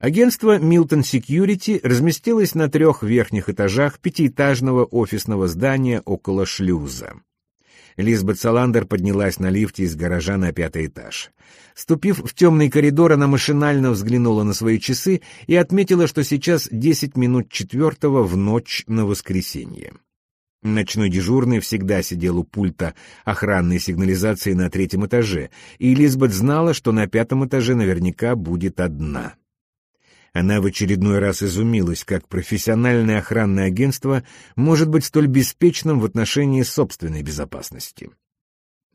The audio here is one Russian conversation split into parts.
Агентство Milton Security разместилось на трех верхних этажах пятиэтажного офисного здания около шлюза. Лизбет Саландер поднялась на лифте из гаража на пятый этаж. Ступив в темный коридор, она машинально взглянула на свои часы и отметила, что сейчас десять минут четвертого в ночь на воскресенье. Ночной дежурный всегда сидел у пульта охранной сигнализации на третьем этаже, и Лизбет знала, что на пятом этаже наверняка будет одна. Она в очередной раз изумилась, как профессиональное охранное агентство может быть столь беспечным в отношении собственной безопасности.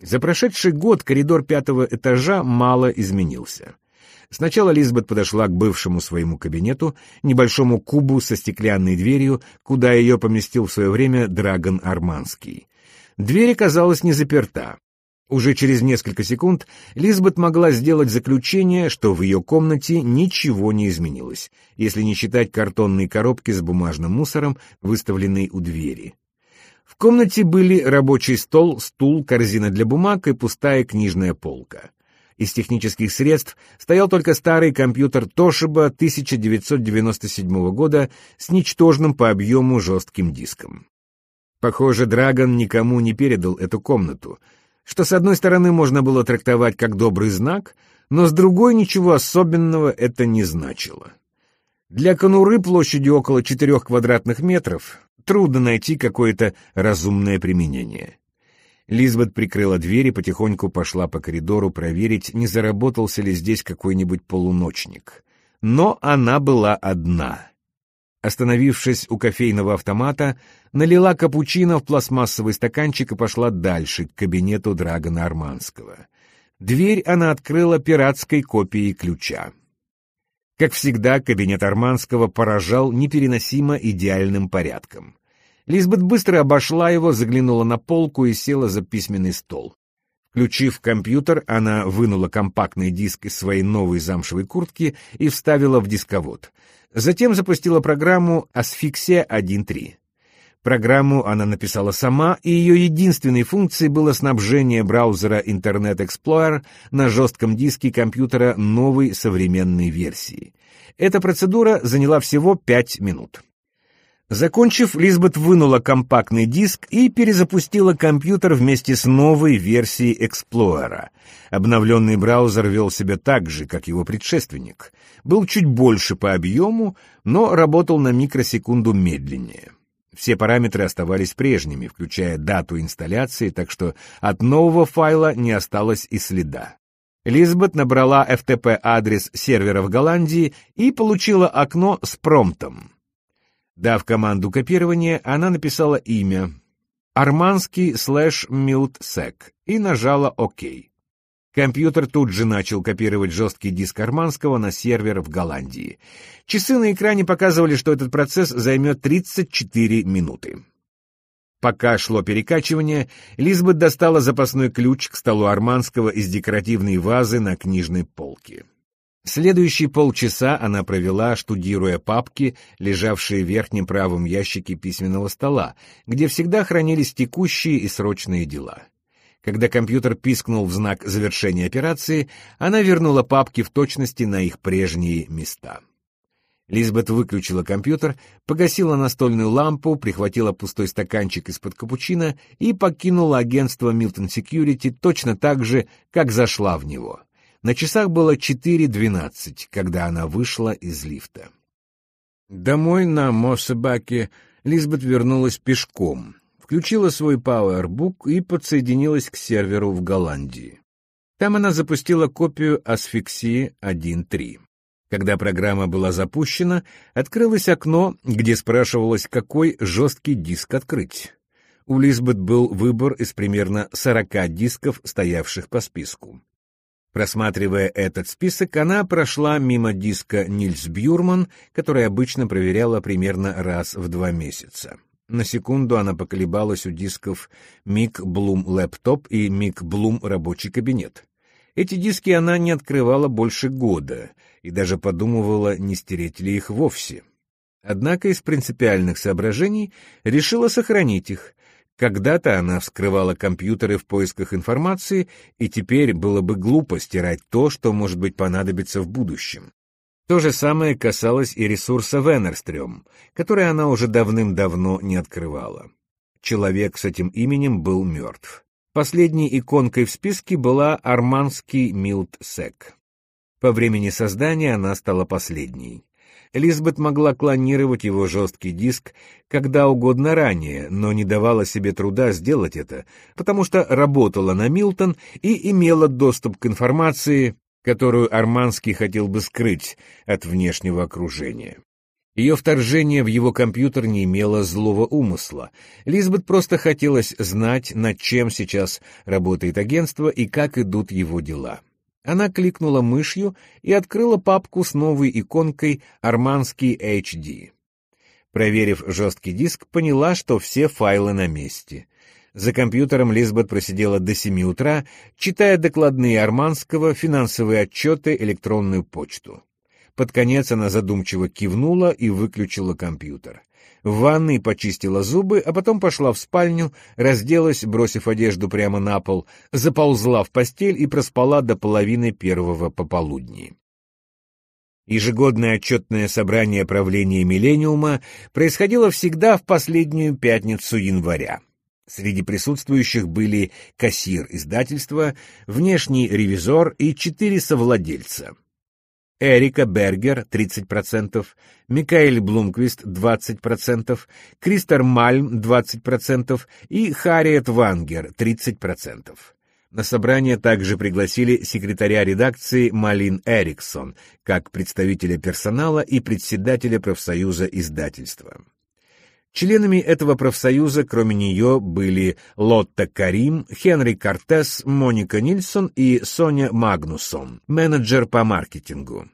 За прошедший год коридор пятого этажа мало изменился. Сначала Лизбет подошла к бывшему своему кабинету, небольшому кубу со стеклянной дверью, куда ее поместил в свое время Драгон Арманский. Дверь оказалась не заперта. Уже через несколько секунд Лизбет могла сделать заключение, что в ее комнате ничего не изменилось, если не считать картонной коробки с бумажным мусором, выставленной у двери. В комнате были рабочий стол, стул, корзина для бумаг и пустая книжная полка. Из технических средств стоял только старый компьютер Toshiba 1997 года с ничтожным по объему жестким диском. Похоже, Драгон никому не передал эту комнату — что с одной стороны можно было трактовать как добрый знак, но с другой ничего особенного это не значило. Для конуры площадью около четырех квадратных метров трудно найти какое-то разумное применение. Лизбет прикрыла дверь и потихоньку пошла по коридору проверить, не заработался ли здесь какой-нибудь полуночник. Но она была одна — Остановившись у кофейного автомата, налила капучино в пластмассовый стаканчик и пошла дальше, к кабинету Драгона Арманского. Дверь она открыла пиратской копией ключа. Как всегда, кабинет Арманского поражал непереносимо идеальным порядком. Лизбет быстро обошла его, заглянула на полку и села за письменный стол. Включив компьютер, она вынула компактный диск из своей новой замшевой куртки и вставила в дисковод — Затем запустила программу Asphyxia 1.3. Программу она написала сама, и ее единственной функцией было снабжение браузера Internet Explorer на жестком диске компьютера новой современной версии. Эта процедура заняла всего 5 минут. Закончив, Лизбет вынула компактный диск и перезапустила компьютер вместе с новой версией Explorer. Обновленный браузер вел себя так же, как его предшественник. Был чуть больше по объему, но работал на микросекунду медленнее. Все параметры оставались прежними, включая дату инсталляции, так что от нового файла не осталось и следа. Лизбет набрала FTP-адрес сервера в Голландии и получила окно с промптом — Дав команду копирования, она написала имя «Арманский слэш милтсек» и нажала «Ок». Компьютер тут же начал копировать жесткий диск Арманского на сервер в Голландии. Часы на экране показывали, что этот процесс займет 34 минуты. Пока шло перекачивание, Лизбет достала запасной ключ к столу Арманского из декоративной вазы на книжной полке. Следующие полчаса она провела, штудируя папки, лежавшие в верхнем правом ящике письменного стола, где всегда хранились текущие и срочные дела. Когда компьютер пискнул в знак завершения операции, она вернула папки в точности на их прежние места. Лизбет выключила компьютер, погасила настольную лампу, прихватила пустой стаканчик из-под капучино и покинула агентство Milton Security точно так же, как зашла в него — на часах было 4.12, когда она вышла из лифта. Домой на Моссебаке Лизбет вернулась пешком, включила свой Powerbook и подсоединилась к серверу в Голландии. Там она запустила копию асфиксии 1.3. Когда программа была запущена, открылось окно, где спрашивалось, какой жесткий диск открыть. У Лизбет был выбор из примерно 40 дисков, стоявших по списку. Просматривая этот список, она прошла мимо диска Нильс Бьюрман, который обычно проверяла примерно раз в два месяца. На секунду она поколебалась у дисков Мик Блум Лэптоп и Мик Блум Рабочий кабинет. Эти диски она не открывала больше года и даже подумывала, не стереть ли их вовсе. Однако из принципиальных соображений решила сохранить их, когда-то она вскрывала компьютеры в поисках информации, и теперь было бы глупо стирать то, что, может быть, понадобится в будущем. То же самое касалось и ресурса Венерстрём, который она уже давным-давно не открывала. Человек с этим именем был мертв. Последней иконкой в списке была арманский Милт Сек. По времени создания она стала последней. Лизбет могла клонировать его жесткий диск когда угодно ранее, но не давала себе труда сделать это, потому что работала на Милтон и имела доступ к информации, которую Арманский хотел бы скрыть от внешнего окружения. Ее вторжение в его компьютер не имело злого умысла. Лизбет просто хотелось знать, над чем сейчас работает агентство и как идут его дела. Она кликнула мышью и открыла папку с новой иконкой «Арманский HD». Проверив жесткий диск, поняла, что все файлы на месте. За компьютером Лизбет просидела до семи утра, читая докладные Арманского, финансовые отчеты, электронную почту. Под конец она задумчиво кивнула и выключила компьютер. В ванной почистила зубы, а потом пошла в спальню, разделась, бросив одежду прямо на пол, заползла в постель и проспала до половины первого пополудни. Ежегодное отчетное собрание правления «Миллениума» происходило всегда в последнюю пятницу января. Среди присутствующих были кассир издательства, внешний ревизор и четыре совладельца. Эрика Бергер 30%, Микаэль Блумквист 20%, Кристер Мальм 20% и Харриет Вангер 30%. На собрание также пригласили секретаря редакции Малин Эриксон как представителя персонала и председателя профсоюза издательства. Членами этого профсоюза, кроме нее, были Лотта Карим, Хенри Кортес, Моника Нильсон и Соня Магнусон, менеджер по маркетингу.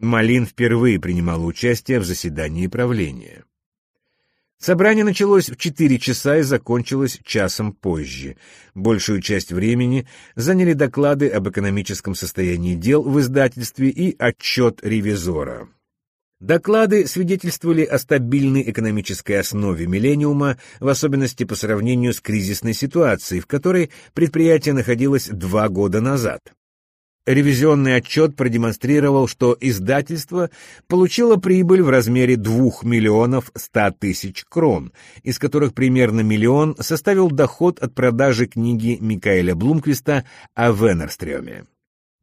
Малин впервые принимала участие в заседании правления. Собрание началось в 4 часа и закончилось часом позже. Большую часть времени заняли доклады об экономическом состоянии дел в издательстве и отчет ревизора. Доклады свидетельствовали о стабильной экономической основе «Миллениума», в особенности по сравнению с кризисной ситуацией, в которой предприятие находилось два года назад. Ревизионный отчет продемонстрировал, что издательство получило прибыль в размере 2 миллионов 100 тысяч крон, из которых примерно миллион составил доход от продажи книги Микаэля Блумквиста о Венерстрёме.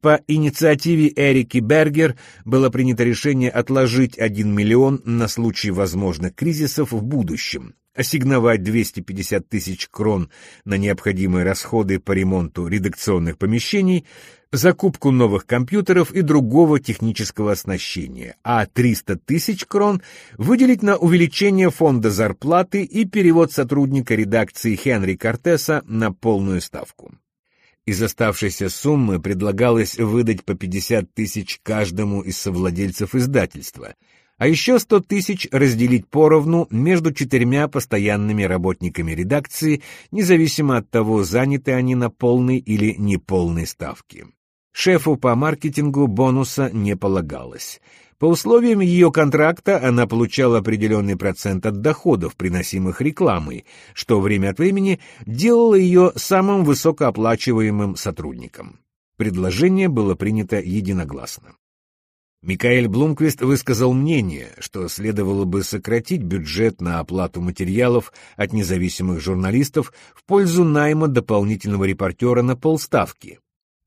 По инициативе Эрики Бергер было принято решение отложить 1 миллион на случай возможных кризисов в будущем, ассигновать 250 тысяч крон на необходимые расходы по ремонту редакционных помещений, закупку новых компьютеров и другого технического оснащения, а 300 тысяч крон выделить на увеличение фонда зарплаты и перевод сотрудника редакции Хенри Кортеса на полную ставку. Из оставшейся суммы предлагалось выдать по 50 тысяч каждому из совладельцев издательства, а еще 100 тысяч разделить поровну между четырьмя постоянными работниками редакции, независимо от того, заняты они на полной или неполной ставке. Шефу по маркетингу бонуса не полагалось. По условиям ее контракта она получала определенный процент от доходов, приносимых рекламой, что время от времени делало ее самым высокооплачиваемым сотрудником. Предложение было принято единогласно. Микаэль Блумквист высказал мнение, что следовало бы сократить бюджет на оплату материалов от независимых журналистов в пользу найма дополнительного репортера на полставки.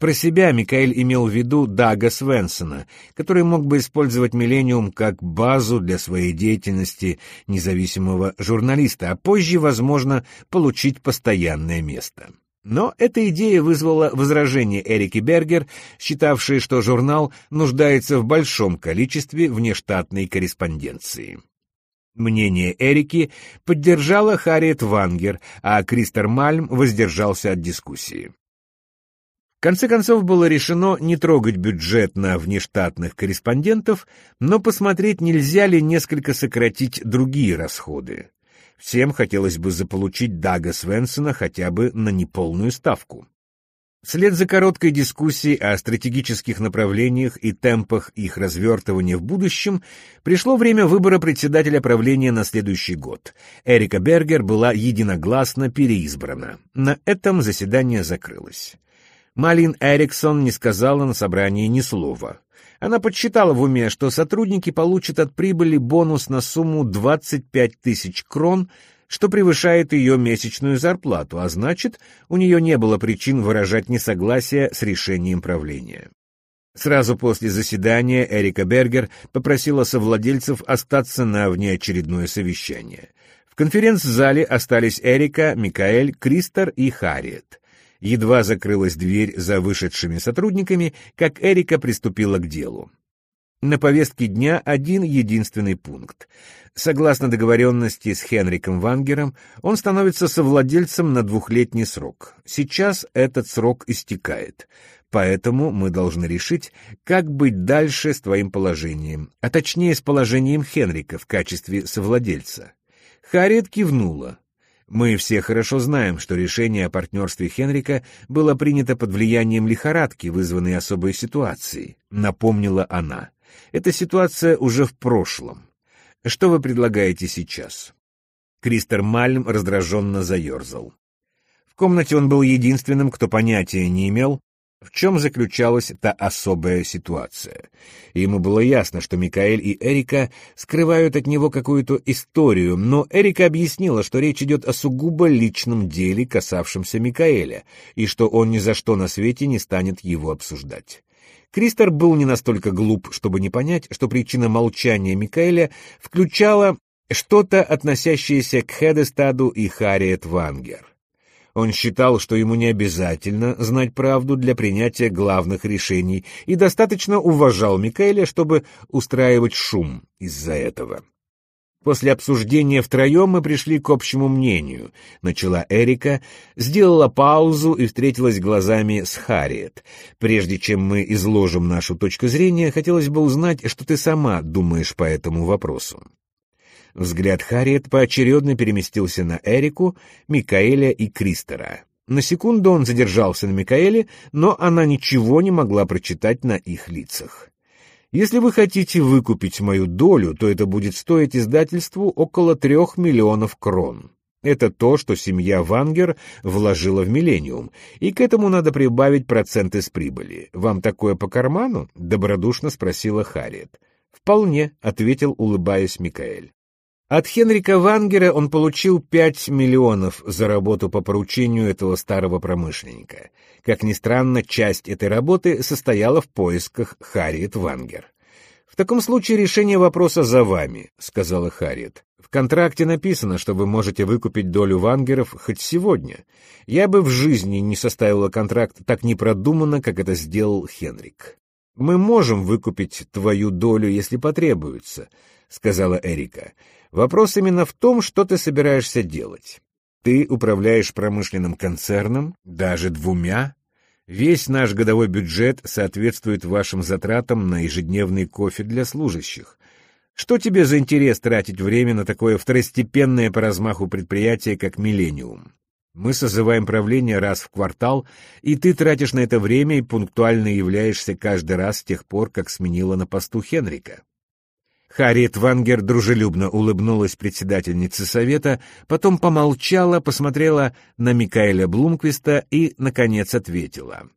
Про себя Микаэль имел в виду Дага Свенсона, который мог бы использовать «Миллениум» как базу для своей деятельности независимого журналиста, а позже, возможно, получить постоянное место. Но эта идея вызвала возражение Эрики Бергер, считавшей, что журнал нуждается в большом количестве внештатной корреспонденции. Мнение Эрики поддержала Харриет Вангер, а Кристер Мальм воздержался от дискуссии. Конце концов было решено не трогать бюджет на внештатных корреспондентов, но посмотреть, нельзя ли несколько сократить другие расходы. Всем хотелось бы заполучить Дага Свенсона хотя бы на неполную ставку. Вслед за короткой дискуссией о стратегических направлениях и темпах их развертывания в будущем пришло время выбора председателя правления на следующий год. Эрика Бергер была единогласно переизбрана. На этом заседание закрылось. Малин Эриксон не сказала на собрании ни слова. Она подсчитала в уме, что сотрудники получат от прибыли бонус на сумму 25 тысяч крон, что превышает ее месячную зарплату, а значит, у нее не было причин выражать несогласие с решением правления. Сразу после заседания Эрика Бергер попросила совладельцев остаться на внеочередное совещание. В конференц-зале остались Эрика, Микаэль, Кристор и Харриет. Едва закрылась дверь за вышедшими сотрудниками, как Эрика приступила к делу. На повестке дня один единственный пункт. Согласно договоренности с Хенриком Вангером, он становится совладельцем на двухлетний срок. Сейчас этот срок истекает. Поэтому мы должны решить, как быть дальше с твоим положением, а точнее с положением Хенрика в качестве совладельца. Харриет кивнула. Мы все хорошо знаем, что решение о партнерстве Хенрика было принято под влиянием лихорадки, вызванной особой ситуацией, напомнила она. Эта ситуация уже в прошлом. Что вы предлагаете сейчас? Кристер Мальм раздраженно заерзал. В комнате он был единственным, кто понятия не имел, в чем заключалась та особая ситуация? Ему было ясно, что Микаэль и Эрика скрывают от него какую-то историю, но Эрика объяснила, что речь идет о сугубо личном деле, касавшемся Микаэля, и что он ни за что на свете не станет его обсуждать. Кристор был не настолько глуп, чтобы не понять, что причина молчания Микаэля включала что-то, относящееся к Хедестаду и Харриет Вангер. Он считал, что ему не обязательно знать правду для принятия главных решений и достаточно уважал Микаэля, чтобы устраивать шум из-за этого. После обсуждения втроем мы пришли к общему мнению. Начала Эрика, сделала паузу и встретилась глазами с Харриет. Прежде чем мы изложим нашу точку зрения, хотелось бы узнать, что ты сама думаешь по этому вопросу. Взгляд Харриет поочередно переместился на Эрику, Микаэля и Кристера. На секунду он задержался на Микаэле, но она ничего не могла прочитать на их лицах. Если вы хотите выкупить мою долю, то это будет стоить издательству около трех миллионов крон. Это то, что семья Вангер вложила в «Миллениум», и к этому надо прибавить проценты с прибыли. Вам такое по карману? — добродушно спросила Харриет. «Вполне», — ответил, улыбаясь Микаэль. От Хенрика Вангера он получил 5 миллионов за работу по поручению этого старого промышленника. Как ни странно, часть этой работы состояла в поисках Харриет Вангер. «В таком случае решение вопроса за вами», — сказала Харриет. «В контракте написано, что вы можете выкупить долю Вангеров хоть сегодня. Я бы в жизни не составила контракт так непродуманно, как это сделал Хенрик». «Мы можем выкупить твою долю, если потребуется», — сказала Эрика. Вопрос именно в том, что ты собираешься делать. Ты управляешь промышленным концерном, даже двумя. Весь наш годовой бюджет соответствует вашим затратам на ежедневный кофе для служащих. Что тебе за интерес тратить время на такое второстепенное по размаху предприятие, как «Миллениум»? Мы созываем правление раз в квартал, и ты тратишь на это время и пунктуально являешься каждый раз с тех пор, как сменила на посту Хенрика. Харриет Вангер дружелюбно улыбнулась председательнице совета, потом помолчала, посмотрела на Микаэля Блумквиста и, наконец, ответила.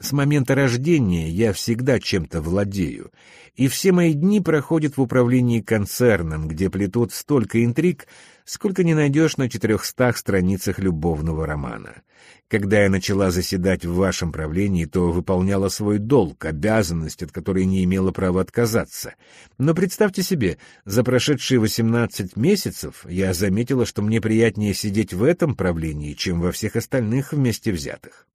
«С момента рождения я всегда чем-то владею, и все мои дни проходят в управлении концерном, где плетут столько интриг, сколько не найдешь на четырехстах страницах любовного романа. Когда я начала заседать в вашем правлении, то выполняла свой долг, обязанность, от которой не имела права отказаться. Но представьте себе, за прошедшие восемнадцать месяцев я заметила, что мне приятнее сидеть в этом правлении, чем во всех остальных вместе взятых.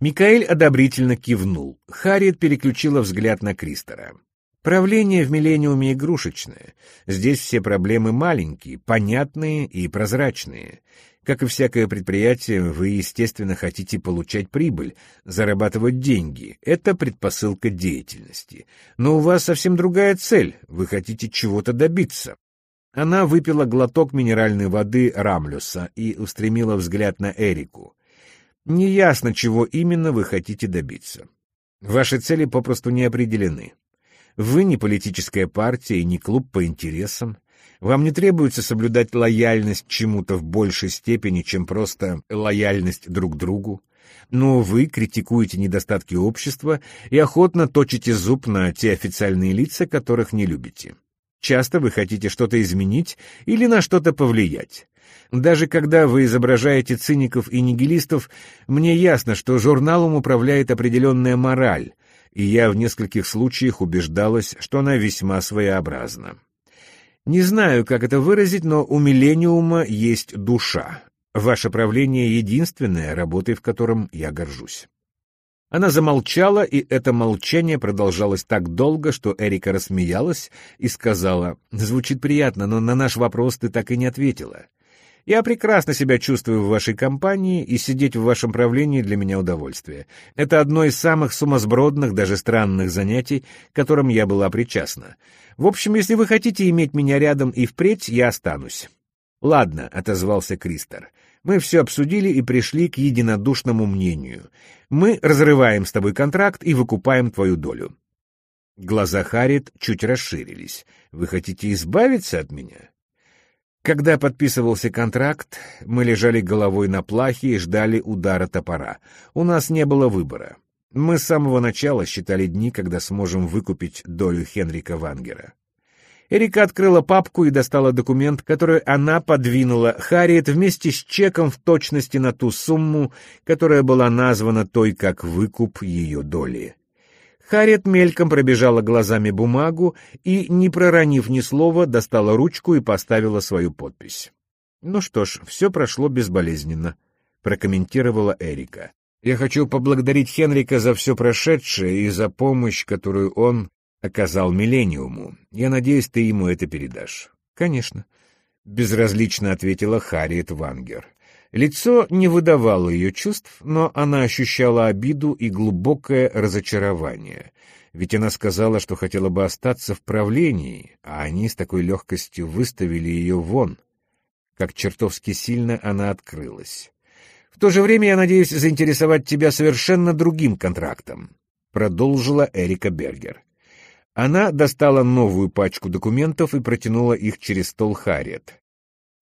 Микаэль одобрительно кивнул. Харриет переключила взгляд на Кристера. Правление в «Миллениуме» игрушечное. Здесь все проблемы маленькие, понятные и прозрачные. Как и всякое предприятие, вы, естественно, хотите получать прибыль, зарабатывать деньги. Это предпосылка деятельности. Но у вас совсем другая цель. Вы хотите чего-то добиться. Она выпила глоток минеральной воды Рамлюса и устремила взгляд на Эрику. Неясно, чего именно вы хотите добиться. Ваши цели попросту не определены. Вы не политическая партия и не клуб по интересам. Вам не требуется соблюдать лояльность чему-то в большей степени, чем просто лояльность друг другу. но вы критикуете недостатки общества и охотно точите зуб на те официальные лица, которых не любите. Часто вы хотите что-то изменить или на что-то повлиять. Даже когда вы изображаете циников и нигилистов, мне ясно, что журналом управляет определенная мораль, и я в нескольких случаях убеждалась, что она весьма своеобразна. Не знаю, как это выразить, но у «Миллениума» есть душа. Ваше правление — единственное, работой в котором я горжусь. Она замолчала, и это молчание продолжалось так долго, что Эрика рассмеялась и сказала, «Звучит приятно, но на наш вопрос ты так и не ответила. Я прекрасно себя чувствую в вашей компании, и сидеть в вашем правлении для меня удовольствие. Это одно из самых сумасбродных, даже странных занятий, которым я была причастна. В общем, если вы хотите иметь меня рядом и впредь, я останусь». «Ладно», — отозвался Кристер. «Мы все обсудили и пришли к единодушному мнению. Мы разрываем с тобой контракт и выкупаем твою долю». Глаза Харит чуть расширились. «Вы хотите избавиться от меня?» Когда подписывался контракт, мы лежали головой на плахе и ждали удара топора. У нас не было выбора. Мы с самого начала считали дни, когда сможем выкупить долю Хенрика Вангера. Эрика открыла папку и достала документ, который она подвинула Харриет вместе с чеком в точности на ту сумму, которая была названа той как выкуп ее доли. Харриет мельком пробежала глазами бумагу и, не проронив ни слова, достала ручку и поставила свою подпись. «Ну что ж, все прошло безболезненно», — прокомментировала Эрика. «Я хочу поблагодарить Хенрика за все прошедшее и за помощь, которую он оказал Миллениуму. Я надеюсь, ты ему это передашь». «Конечно», — безразлично ответила Харриет Вангер. Лицо не выдавало ее чувств, но она ощущала обиду и глубокое разочарование. Ведь она сказала, что хотела бы остаться в правлении, а они с такой легкостью выставили ее вон. Как чертовски сильно она открылась. «В то же время я надеюсь заинтересовать тебя совершенно другим контрактом», — продолжила Эрика Бергер. Она достала новую пачку документов и протянула их через стол Харриет.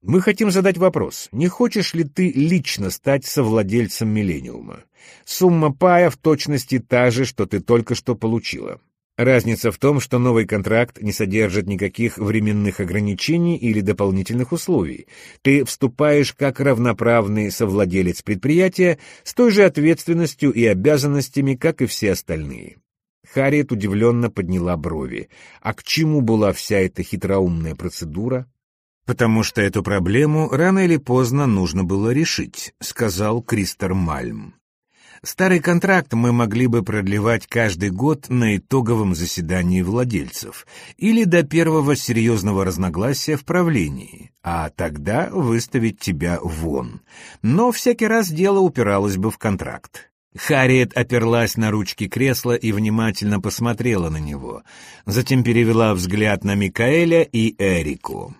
Мы хотим задать вопрос, не хочешь ли ты лично стать совладельцем Миллениума? Сумма пая в точности та же, что ты только что получила. Разница в том, что новый контракт не содержит никаких временных ограничений или дополнительных условий. Ты вступаешь как равноправный совладелец предприятия с той же ответственностью и обязанностями, как и все остальные. Харриет удивленно подняла брови. А к чему была вся эта хитроумная процедура? «Потому что эту проблему рано или поздно нужно было решить», — сказал Кристер Мальм. Старый контракт мы могли бы продлевать каждый год на итоговом заседании владельцев или до первого серьезного разногласия в правлении, а тогда выставить тебя вон. Но всякий раз дело упиралось бы в контракт. Харриет оперлась на ручки кресла и внимательно посмотрела на него, затем перевела взгляд на Микаэля и Эрику.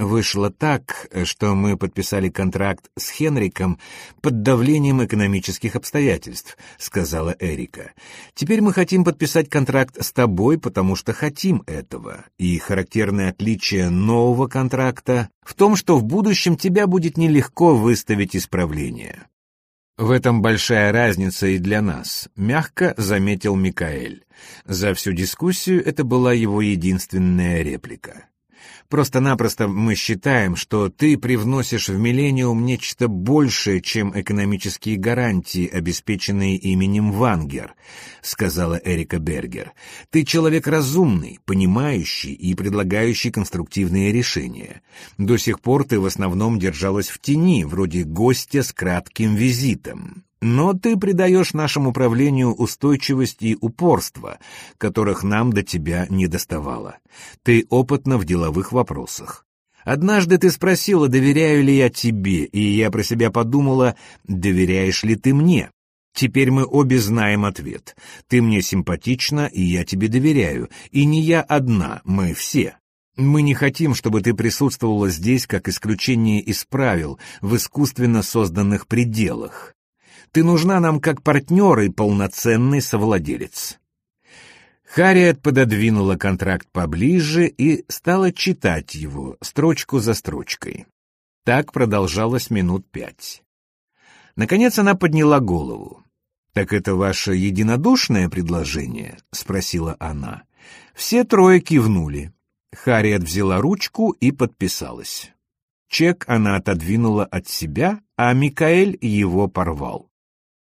Вышло так, что мы подписали контракт с Хенриком под давлением экономических обстоятельств, сказала Эрика. Теперь мы хотим подписать контракт с тобой, потому что хотим этого. И характерное отличие нового контракта в том, что в будущем тебя будет нелегко выставить исправление. В этом большая разница и для нас, мягко заметил Микаэль. За всю дискуссию это была его единственная реплика. Просто-напросто мы считаем, что ты привносишь в Миллениум нечто большее, чем экономические гарантии, обеспеченные именем Вангер, сказала Эрика Бергер. Ты человек разумный, понимающий и предлагающий конструктивные решения. До сих пор ты в основном держалась в тени, вроде гостя с кратким визитом. Но ты придаешь нашему правлению устойчивость и упорство, которых нам до тебя не доставало. Ты опытна в деловых вопросах. Однажды ты спросила, доверяю ли я тебе, и я про себя подумала, доверяешь ли ты мне? Теперь мы обе знаем ответ. Ты мне симпатична, и я тебе доверяю. И не я одна, мы все. Мы не хотим, чтобы ты присутствовала здесь как исключение из правил в искусственно созданных пределах. Ты нужна нам как партнер и полноценный совладелец». Харриет пододвинула контракт поближе и стала читать его, строчку за строчкой. Так продолжалось минут пять. Наконец она подняла голову. «Так это ваше единодушное предложение?» — спросила она. Все трое кивнули. Харриет взяла ручку и подписалась. Чек она отодвинула от себя, а Микаэль его порвал.